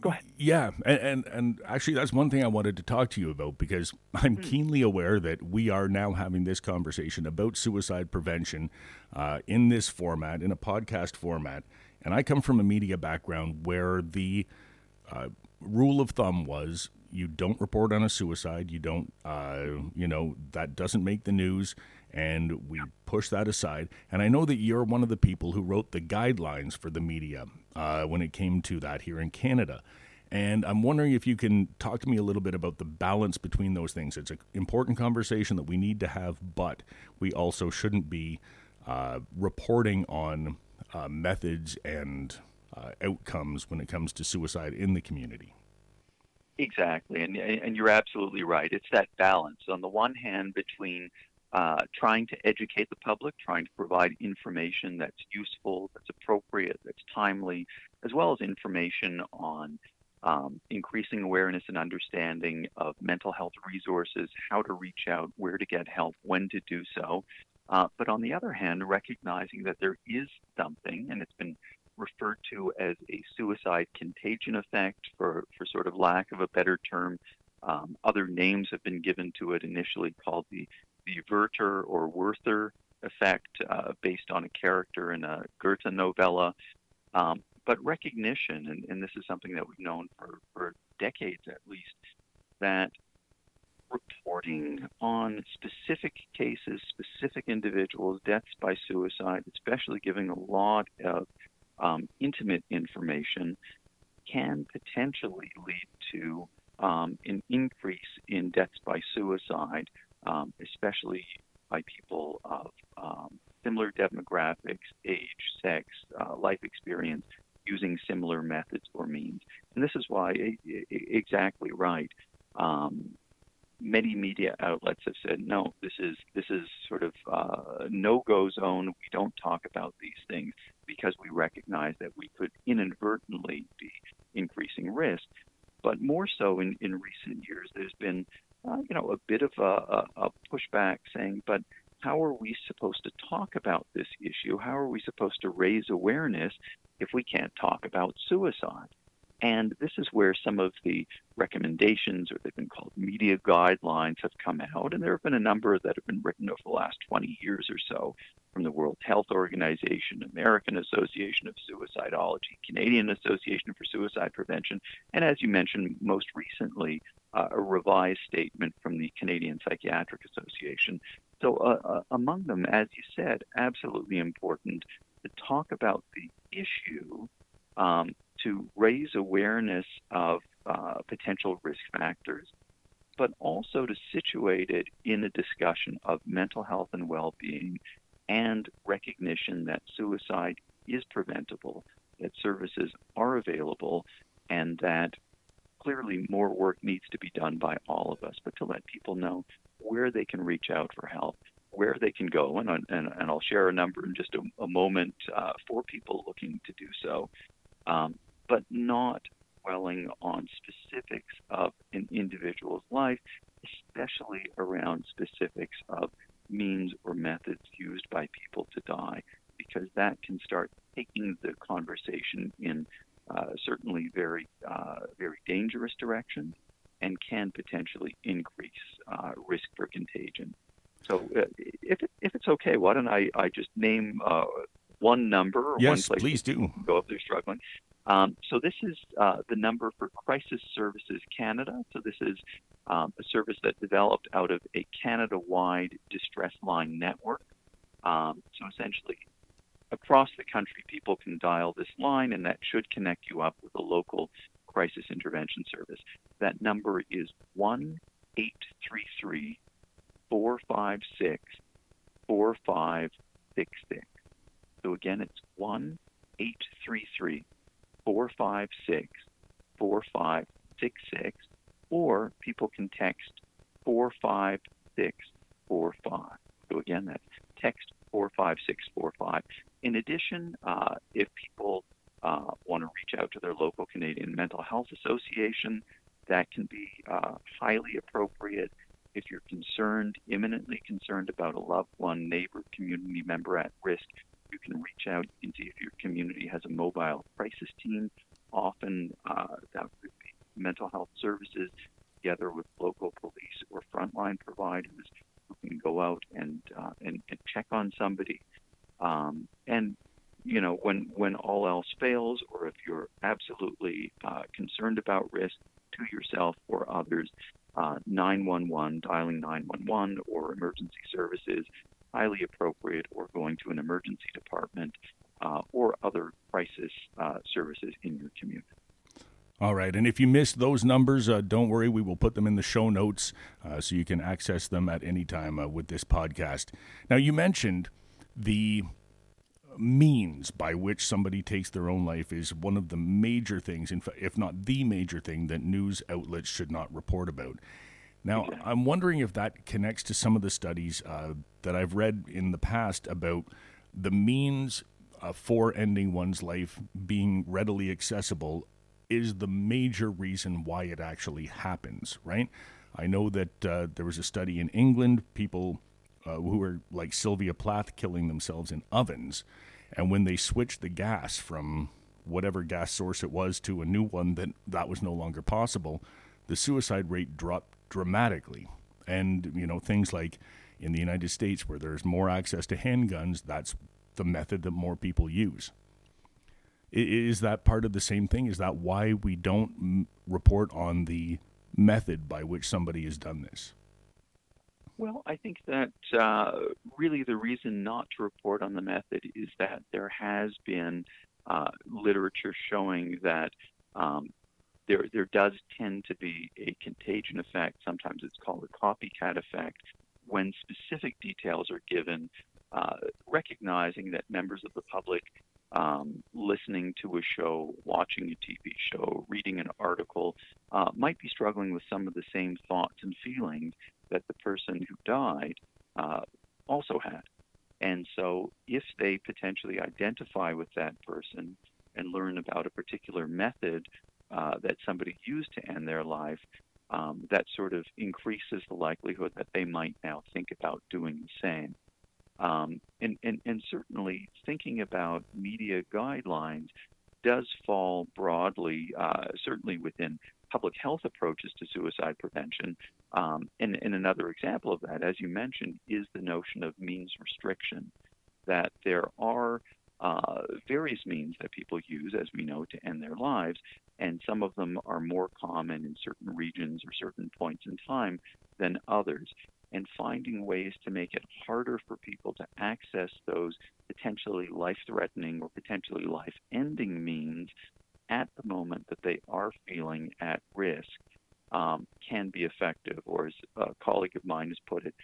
go ahead. Yeah, and, and, and actually, that's one thing I wanted to talk to you about because I'm mm. keenly aware that we are now having this conversation about suicide prevention uh, in this format, in a podcast format, and I come from a media background where the uh, rule of thumb was you don't report on a suicide, you don't, uh, you know, that doesn't make the news and we push that aside. And I know that you're one of the people who wrote the guidelines for the media uh, when it came to that here in Canada. And I'm wondering if you can talk to me a little bit about the balance between those things. It's an important conversation that we need to have, but we also shouldn't be uh, reporting on uh, methods and uh, outcomes when it comes to suicide in the community. Exactly, and and you're absolutely right. It's that balance on the one hand between uh, trying to educate the public, trying to provide information that's useful, that's appropriate, that's timely, as well as information on um, increasing awareness and understanding of mental health resources, how to reach out, where to get help, when to do so. Uh, but on the other hand, recognizing that there is something, and it's been referred to as a suicide contagion effect, for, for sort of lack of a better term. Um, other names have been given to it, initially called the, the Werther or Werther effect, uh, based on a character in a Goethe novella. Um, but recognition, and, and, this is something that we've known for, for decades at least, that reporting on specific cases, specific individuals, deaths by suicide, especially giving a lot of um, intimate information, can potentially lead to um, an increase in deaths by suicide, um, especially by people of um, similar demographics, age, sex, uh, life experience, using similar methods or means. And this is why, exactly right. Um, many media outlets have said, no, this is this is sort of uh, no-go zone. We don't talk about these things because we recognize that we could inadvertently be increasing risk. But more so in, in recent years, there's been, uh, you know, a bit of a, a, a pushback saying, but how are we supposed to talk about this issue? How are we supposed to raise awareness if we can't talk about suicide? And this is where some of the recommendations, or they've been called media guidelines, have come out. And there have been a number that have been written over the last 20 years or so from the World Health Organization, American Association of Suicidology, Canadian Association for Suicide Prevention, and as you mentioned, most recently, uh, a revised statement from the Canadian Psychiatric Association. So, uh, uh, among them, as you said, absolutely important to talk about the issue um, to raise awareness of uh, potential risk factors, but also to situate it in a discussion of mental health and well being and recognition that suicide is preventable, that services are available, and that clearly more work needs to be done by all of us, but to let people know where they can reach out for help, where they can go. And, and, and I'll share a number in just a, a moment uh, for people looking to do so. Um, but not dwelling on specifics of an individual's life, especially around specifics of means or methods used by people to die, because that can start taking the conversation in uh, certainly very, uh, very dangerous direction and can potentially increase uh, risk for contagion. So, uh, if, if it's okay, why don't I, I just name uh, one number? Yes, one place please do. Go if they're struggling. Um, so this is uh, the number for Crisis Services Canada. So this is um, a service that developed out of a Canada-wide distress line network. Um, so essentially, across the country, people can dial this line, and that should connect you up with a local crisis intervention service. That number is one eight three three four five six four five six six. So again, it's one eight three three 456 4566, or people can text 45645. So again, that's text 45645. In addition, uh, if people uh, want to reach out to their local Canadian Mental Health Association, that can be uh, highly appropriate. If you're concerned, imminently concerned about a loved one, neighbor, community member at risk, you can reach out and see if your community has a mobile crisis team. Often uh, that would be mental health services together with local police or frontline providers who can go out and uh, and, and, check on somebody. Um, and you know when when all else fails, or if you're absolutely uh, concerned about risk to yourself or others, uh, 911, dialing 911 or emergency services highly appropriate or going to an emergency department uh, or other crisis uh, services in your community. All right. And if you missed those numbers, uh, don't worry. We will put them in the show notes uh, so you can access them at any time uh, with this podcast. Now, you mentioned the means by which somebody takes their own life is one of the major things, if not the major thing, that news outlets should not report about. Now, I'm wondering if that connects to some of the studies uh, that I've read in the past about the means uh, for ending one's life being readily accessible is the major reason why it actually happens, right? I know that uh, there was a study in England, people uh, who were like Sylvia Plath killing themselves in ovens. And when they switched the gas from whatever gas source it was to a new one, that that was no longer possible. The suicide rate dropped dramatically. And you know things like in the United States, where there's more access to handguns, that's the method that more people use. Is that part of the same thing? Is that why we don't report on the method by which somebody has done this? Well, I think that uh, really the reason not to report on the method is that there has been uh, literature showing that um, there there does tend to be a contagion effect. Sometimes it's called a copycat effect when specific details are given, uh, recognizing that members of the public um, listening to a show, watching a TV show, reading an article uh, might be struggling with some of the same thoughts and feelings that the person who died uh, also had. And so, if they potentially identify with that person and learn about a particular method uh, that somebody used to end their life, um, that sort of increases the likelihood that they might now think about doing the same. Um, and, and, and certainly thinking about media guidelines does fall broadly, uh, certainly within public health approaches to suicide prevention. Um, and, and another example of that, as you mentioned, is the notion of means restriction, that there are uh, various means that people use, as we know, to end their lives, and some of them are more common in certain regions or certain points in time than others. And finding ways to make it harder for people to access those potentially life threatening or potentially life ending means at the moment that they are feeling at risk um, can be effective. Or, as a colleague of mine has put it,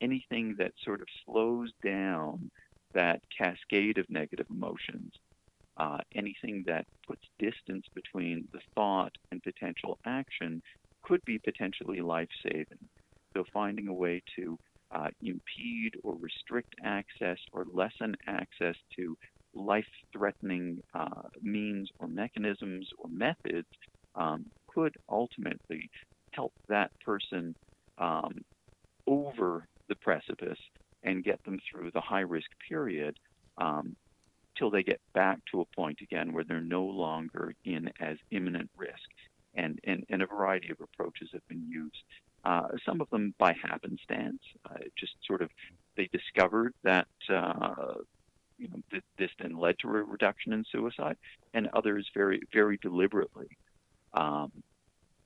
anything that sort of slows down that cascade of negative emotions, uh, anything that puts distance between the thought and potential action could be potentially life saving. So, finding a way to uh, impede or restrict access or lessen access to life threatening uh, means or mechanisms or methods um, could ultimately help that person um, over the precipice and get them through the high risk period um, till they get back to a point again where they're no longer in as imminent risk. And, and, and a variety of approaches have been used. Uh, some of them by happenstance, uh, just sort of they discovered that uh, you know, th- this then led to a reduction in suicide, and others very, very deliberately. Um,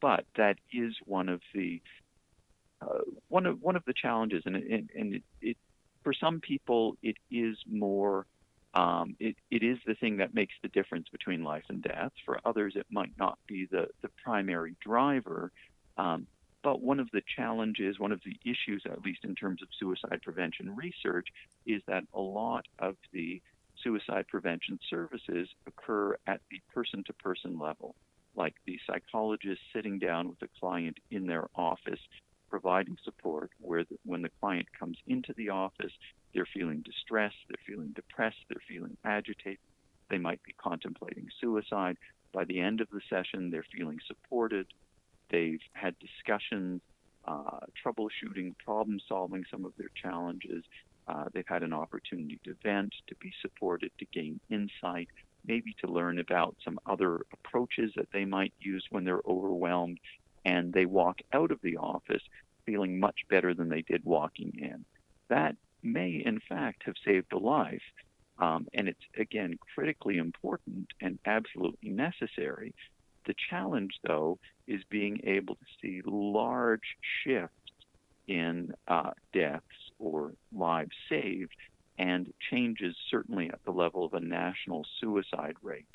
but that is one of the uh, one of one of the challenges, and, and, and it, it, for some people it is more um, it, it is the thing that makes the difference between life and death. For others, it might not be the, the primary driver. Um, but one of the challenges, one of the issues, at least in terms of suicide prevention research, is that a lot of the suicide prevention services occur at the person to person level, like the psychologist sitting down with the client in their office, providing support where the, when the client comes into the office, they're feeling distressed, they're feeling depressed, they're feeling agitated, they might be contemplating suicide. By the end of the session, they're feeling supported, They've had discussions, uh, troubleshooting, problem solving some of their challenges. Uh, they've had an opportunity to vent, to be supported, to gain insight, maybe to learn about some other approaches that they might use when they're overwhelmed. And they walk out of the office feeling much better than they did walking in. That may, in fact, have saved a life. Um, and it's, again, critically important and absolutely necessary the challenge, though, is being able to see large shifts in uh, deaths or lives saved and changes certainly at the level of a national suicide rate.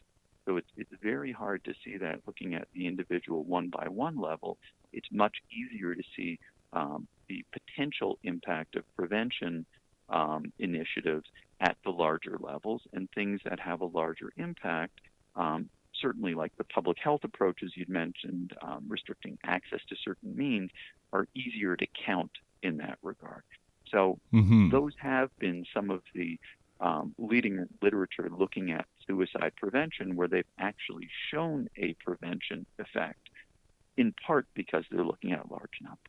So it's, it's very hard to see that looking at the individual one by one level. It's much easier to see um, the potential impact of prevention um, initiatives at the larger levels and things that have a larger impact um, certainly like the public health approaches you'd mentioned, um, restricting access to certain means, are easier to count in that regard. So mm-hmm. those have been some of the um, leading literature looking at suicide prevention where they've actually shown a prevention effect, in part because they're looking at a large numbers.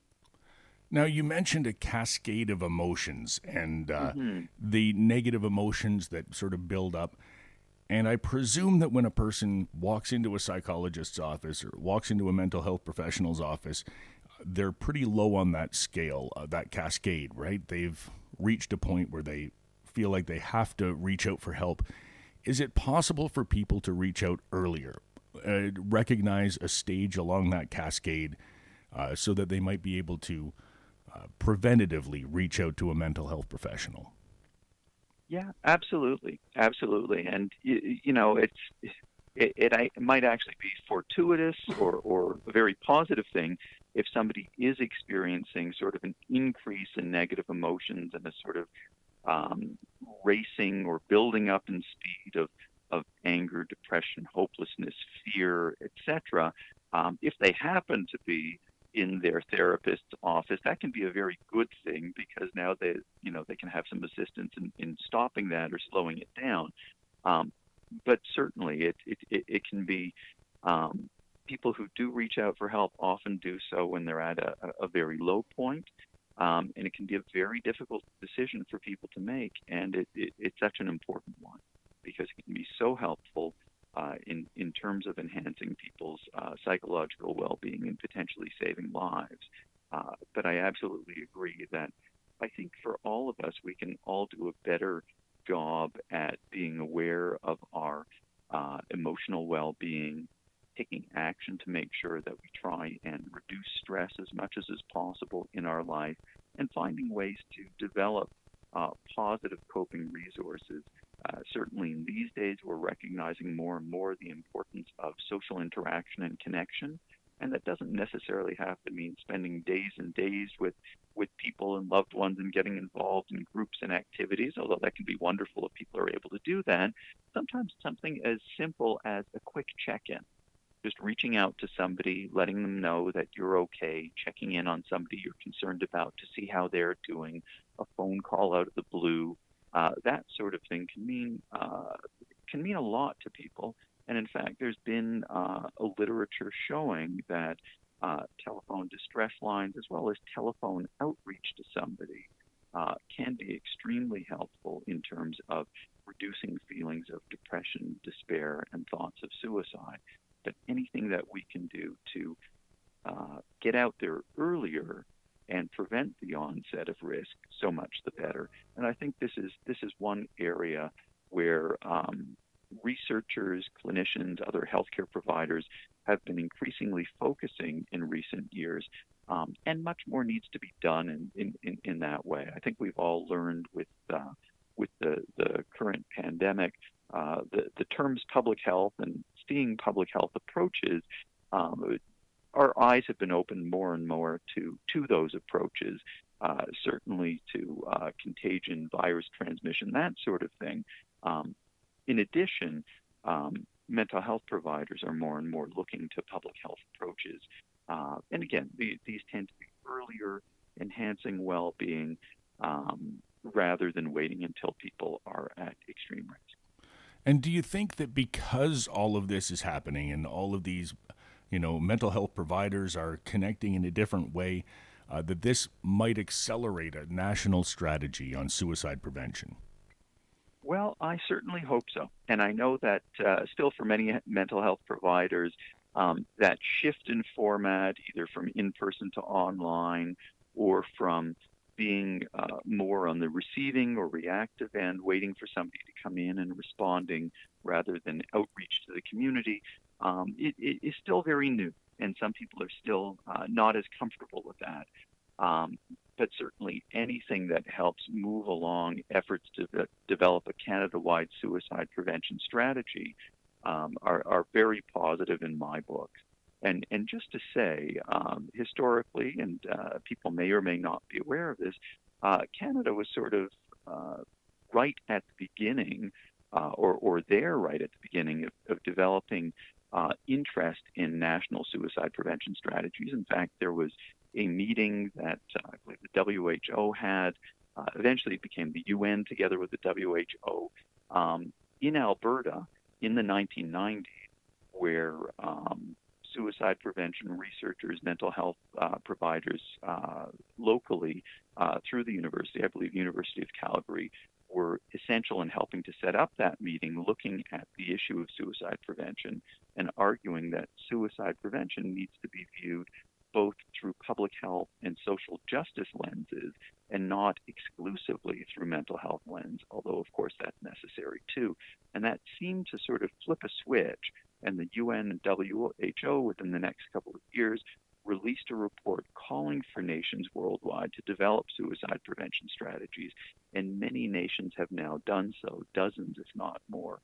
Now, you mentioned a cascade of emotions and uh, mm-hmm. the negative emotions that sort of build up. And I presume that when a person walks into a psychologist's office or walks into a mental health professional's office, they're pretty low on that scale, uh, that cascade, right? They've reached a point where they feel like they have to reach out for help. Is it possible for people to reach out earlier, uh, recognize a stage along that cascade uh, so that they might be able to uh, preventatively reach out to a mental health professional? Yeah, absolutely, absolutely, and you, you know, it's it, it, it, might actually be fortuitous or, or a very positive thing if somebody is experiencing sort of an increase in negative emotions and a sort of um, racing or building up in speed of, of anger, depression, hopelessness, fear, etc. Um, if they happen to be in their therapist's office, that can be a very good thing because now they, you know, they can have some assistance in, in stopping that or slowing it down. Um, but certainly, it it, it, it can be um, people who do reach out for help often do so when they're at a, a very low point. Um, and it can be a very difficult decision for people to make, and it, it, it's such an important one because it can be so helpful uh, in in terms of enhancing people's uh, psychological well-being and potentially saving lives. Uh, but I absolutely agree that I think for all of us, we can all do a better job at being aware of our uh, emotional well-being, taking action to make sure that we try and reduce stress as much as is possible in our life, and finding ways to develop uh, positive coping resources uh, certainly in these days, we're recognizing more and more the importance of social interaction and connection. And that doesn't necessarily have to mean spending days and days with, with people and loved ones and getting involved in groups and activities, although that can be wonderful if people are able to do that. Sometimes something as simple as a quick check in just reaching out to somebody, letting them know that you're okay, checking in on somebody you're concerned about to see how they're doing, a phone call out of the blue, uh, that sort of thing can mean uh, can mean a lot to people. And in fact, there's been uh, a literature showing that uh, telephone distress lines, as well as telephone outreach to somebody, uh, can be extremely helpful in terms of reducing feelings of depression, despair, and thoughts of suicide. But anything that we can do to uh, get out there earlier and prevent the onset of risk, so much the better. And I think this is this is one area where um, researchers, clinicians, other healthcare providers have been increasingly focusing in recent years, um, and much more needs to be done in, in, in, in, that way. I think we've all learned with uh, with the, the current pandemic, uh, the, the terms public health and seeing public health approaches um, our eyes have been opened more and more to to those approaches. Uh, certainly to uh, contagion, virus transmission, that sort of thing. Um, in addition, um, mental health providers are more and more looking to public health approaches. Uh, and again, the, these tend to be earlier, enhancing well being um, rather than waiting until people are at extreme risk. And do you think that because all of this is happening and all of these you know, mental health providers are connecting in a different way, uh, that this might accelerate a national strategy on suicide prevention? Well, I certainly hope so. And I know that uh, still for many mental health providers, um, that shift in format, either from in person to online or from being uh, more on the receiving or reactive end, waiting for somebody to come in and responding rather than outreach to the community, um, it, it is still very new, and some people are still uh, not as comfortable with that. Um, but certainly anything that helps move along efforts to de- develop a Canada-wide suicide prevention strategy um, are, are, very positive in my book. And, and just to say, um, historically, and uh, people may or may not be aware of this, uh, Canada was sort of uh, right at the beginning, uh, or, or there right at the beginning of, of developing uh, interest in national suicide prevention strategies. In fact, there was a meeting that uh, I believe the WHO had. Uh, eventually, it became the UN together with the WHO um, in Alberta in the 1990s, where um, suicide prevention researchers, mental health uh, providers uh, locally uh, through the university, I believe University of Calgary, were essential in helping to set up that meeting, looking at the issue of suicide prevention and arguing that suicide prevention needs to be viewed both through public health and social justice lenses and not exclusively through mental health lens, although of course that's necessary too. And that seemed to sort of flip a switch and the UN and WHO within the next couple of years released a report calling for nations worldwide to develop suicide prevention strategies, and many nations have now done so, dozens if not more.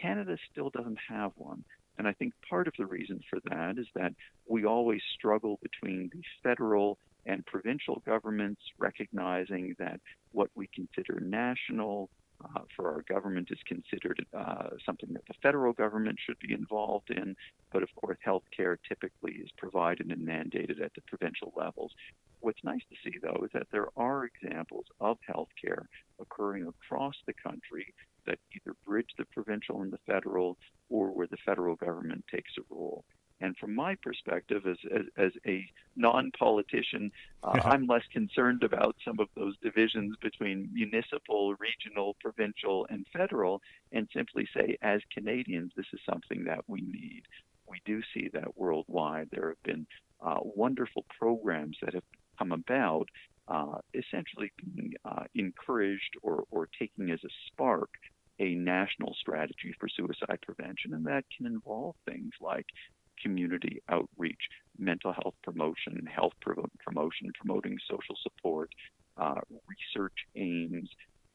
Canada still doesn't have one. And I think part of the reason for that is that we always struggle between the federal and provincial governments, recognizing that what we consider national uh, for our government is considered uh, something that the federal government should be involved in. But of course, health care typically is provided and mandated at the provincial levels. What's nice to see, though, is that there are examples of health care occurring across the country that either bridge the provincial and the federal or where the federal government takes a role. And from my perspective, as, as, as a non politician, uh, I'm less concerned about some of those divisions between municipal, regional, provincial, and federal, and simply say, as Canadians, this is something that we need. We do see that worldwide. There have been uh, wonderful programs that have come about, uh, essentially being uh, encouraged or, or taking as a spark a national strategy for suicide prevention, and that can involve things like community outreach, mental health promotion, health promotion, promoting social support, uh, research aims,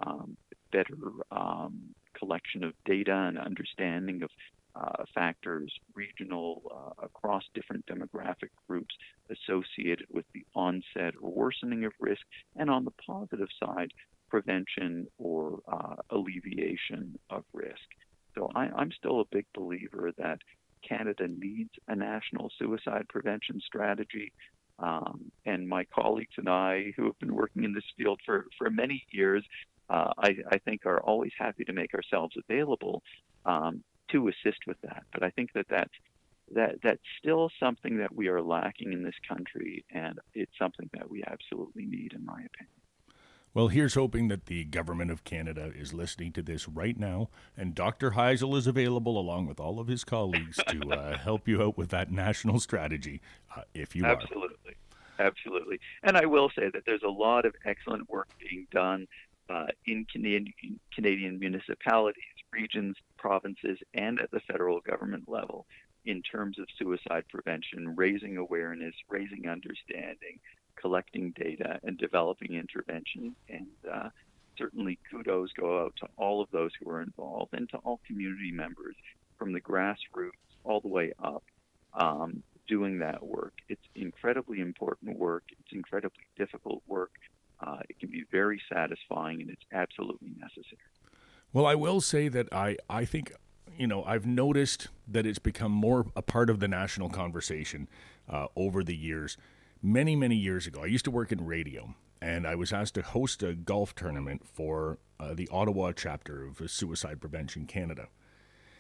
um, better um, collection of data and understanding of uh, factors, regional, uh, across different demographic groups associated with the onset or worsening of risk, and on the positive side, prevention or uh, alleviation of risk. So I, I'm still a big believer that Canada needs a national suicide prevention strategy. Um, and my colleagues and I, who have been working in this field for, for many years, uh, I, I, think are always happy to make ourselves available um, to assist with that. But I think that that's, that that's still something that we are lacking in this country, and it's something that we absolutely need, in my opinion. Well, here's hoping that the government of Canada is listening to this right now, and Dr. Heisel is available along with all of his colleagues to uh, <laughs> help you out with that national strategy, uh, if you Absolutely. are. Absolutely. Absolutely. And I will say that there's a lot of excellent work being done uh, in Canadian, Canadian municipalities, regions, provinces, and at the federal government level in terms of suicide prevention, raising awareness, raising understanding, collecting data and developing intervention. And uh, certainly kudos go out to all of those who are involved and to all community members from the grassroots all the way up um, doing that work. It's incredibly important work. It's incredibly difficult work. Uh, it can be very satisfying and it's absolutely necessary. Well, I will say that I, I think, you know, I've noticed that it's become more a part of the national conversation uh, over the years many, many years ago, I used to work in radio, and I was asked to host a golf tournament for uh, the Ottawa chapter of Suicide Prevention Canada.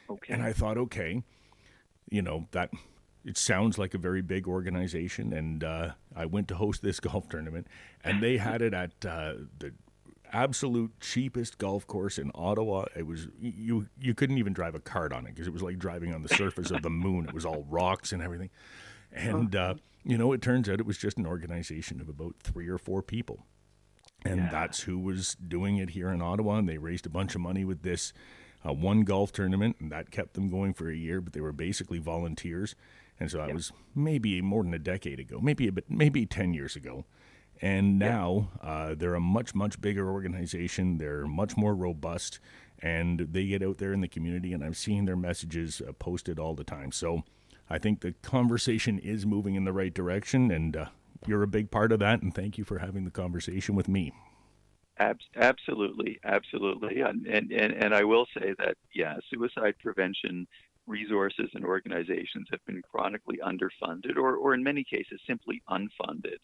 Okay. And I thought, okay, you know, that it sounds like a very big organization. And uh, I went to host this <laughs> golf tournament, and they had it at uh, the absolute cheapest golf course in Ottawa. It was you you couldn't even drive a cart on it because it was like driving on the surface of the moon. It was all rocks and everything. And uh, you know, it turns out it was just an organization of about three or four people. And yeah. that's who was doing it here in Ottawa. And they raised a bunch of money with this uh, one golf tournament, and that kept them going for a year. But they were basically volunteers, and so that was maybe more than a decade ago, maybe a bit, maybe ten years ago. And now uh, they're a much much bigger organization. They're much more robust, and they get out there in the community. And I'm seeing their messages uh, posted all the time. So I think the conversation is moving in the right direction, and uh, you're a big part of that. And thank you for having the conversation with me. Absolutely, absolutely, and and and I will say that yeah, suicide prevention resources and organizations have been chronically underfunded, or or in many cases simply unfunded.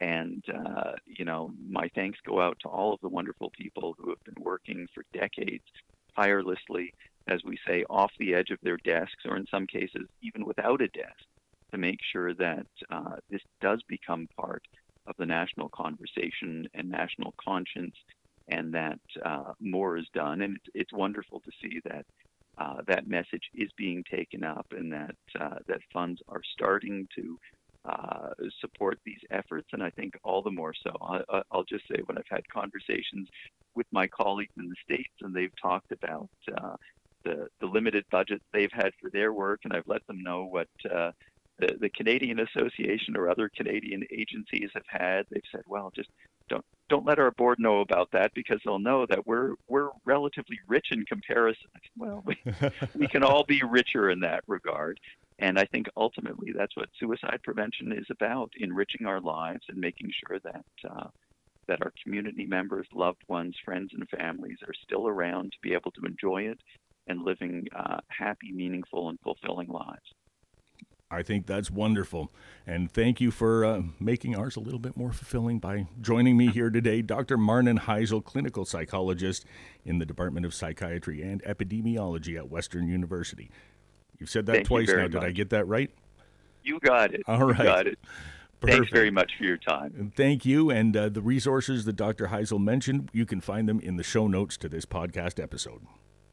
And uh, you know, my thanks go out to all of the wonderful people who have been working for decades tirelessly as we say, off the edge of their desks, or in some cases, even without a desk, to make sure that uh, this does become part of the national conversation and national conscience, and that uh, more is done. And it's, it's wonderful to see that uh, that message is being taken up, and that uh, that funds are starting to uh, support these efforts. And I think all the more so. I, will just say when I've had conversations with my colleagues in the states, and they've talked about uh, the the limited budget they've had for their work, and I've let them know what uh, the, the Canadian Association or other Canadian agencies have had. They've said, well, just don't don't let our board know about that because they'll know that we're we're relatively rich in comparison. Well, we, <laughs> we can all be richer in that regard. And I think ultimately that's what suicide prevention is about: enriching our lives and making sure that uh, that our community members, loved ones, friends, and families are still around to be able to enjoy it and living uh, happy, meaningful, and fulfilling lives. I think that's wonderful. And thank you for uh, making ours a little bit more fulfilling by joining me here today, Dr. Marnin Heisel, clinical psychologist in the Department of Psychiatry and Epidemiology at Western University. You've said that thank twice now. Much. Did I get that right? You got it. All right. You got it. Perfect. Thanks very much for your time. And thank you. And uh, the resources that Dr. Heisel mentioned, you can find them in the show notes to this podcast episode.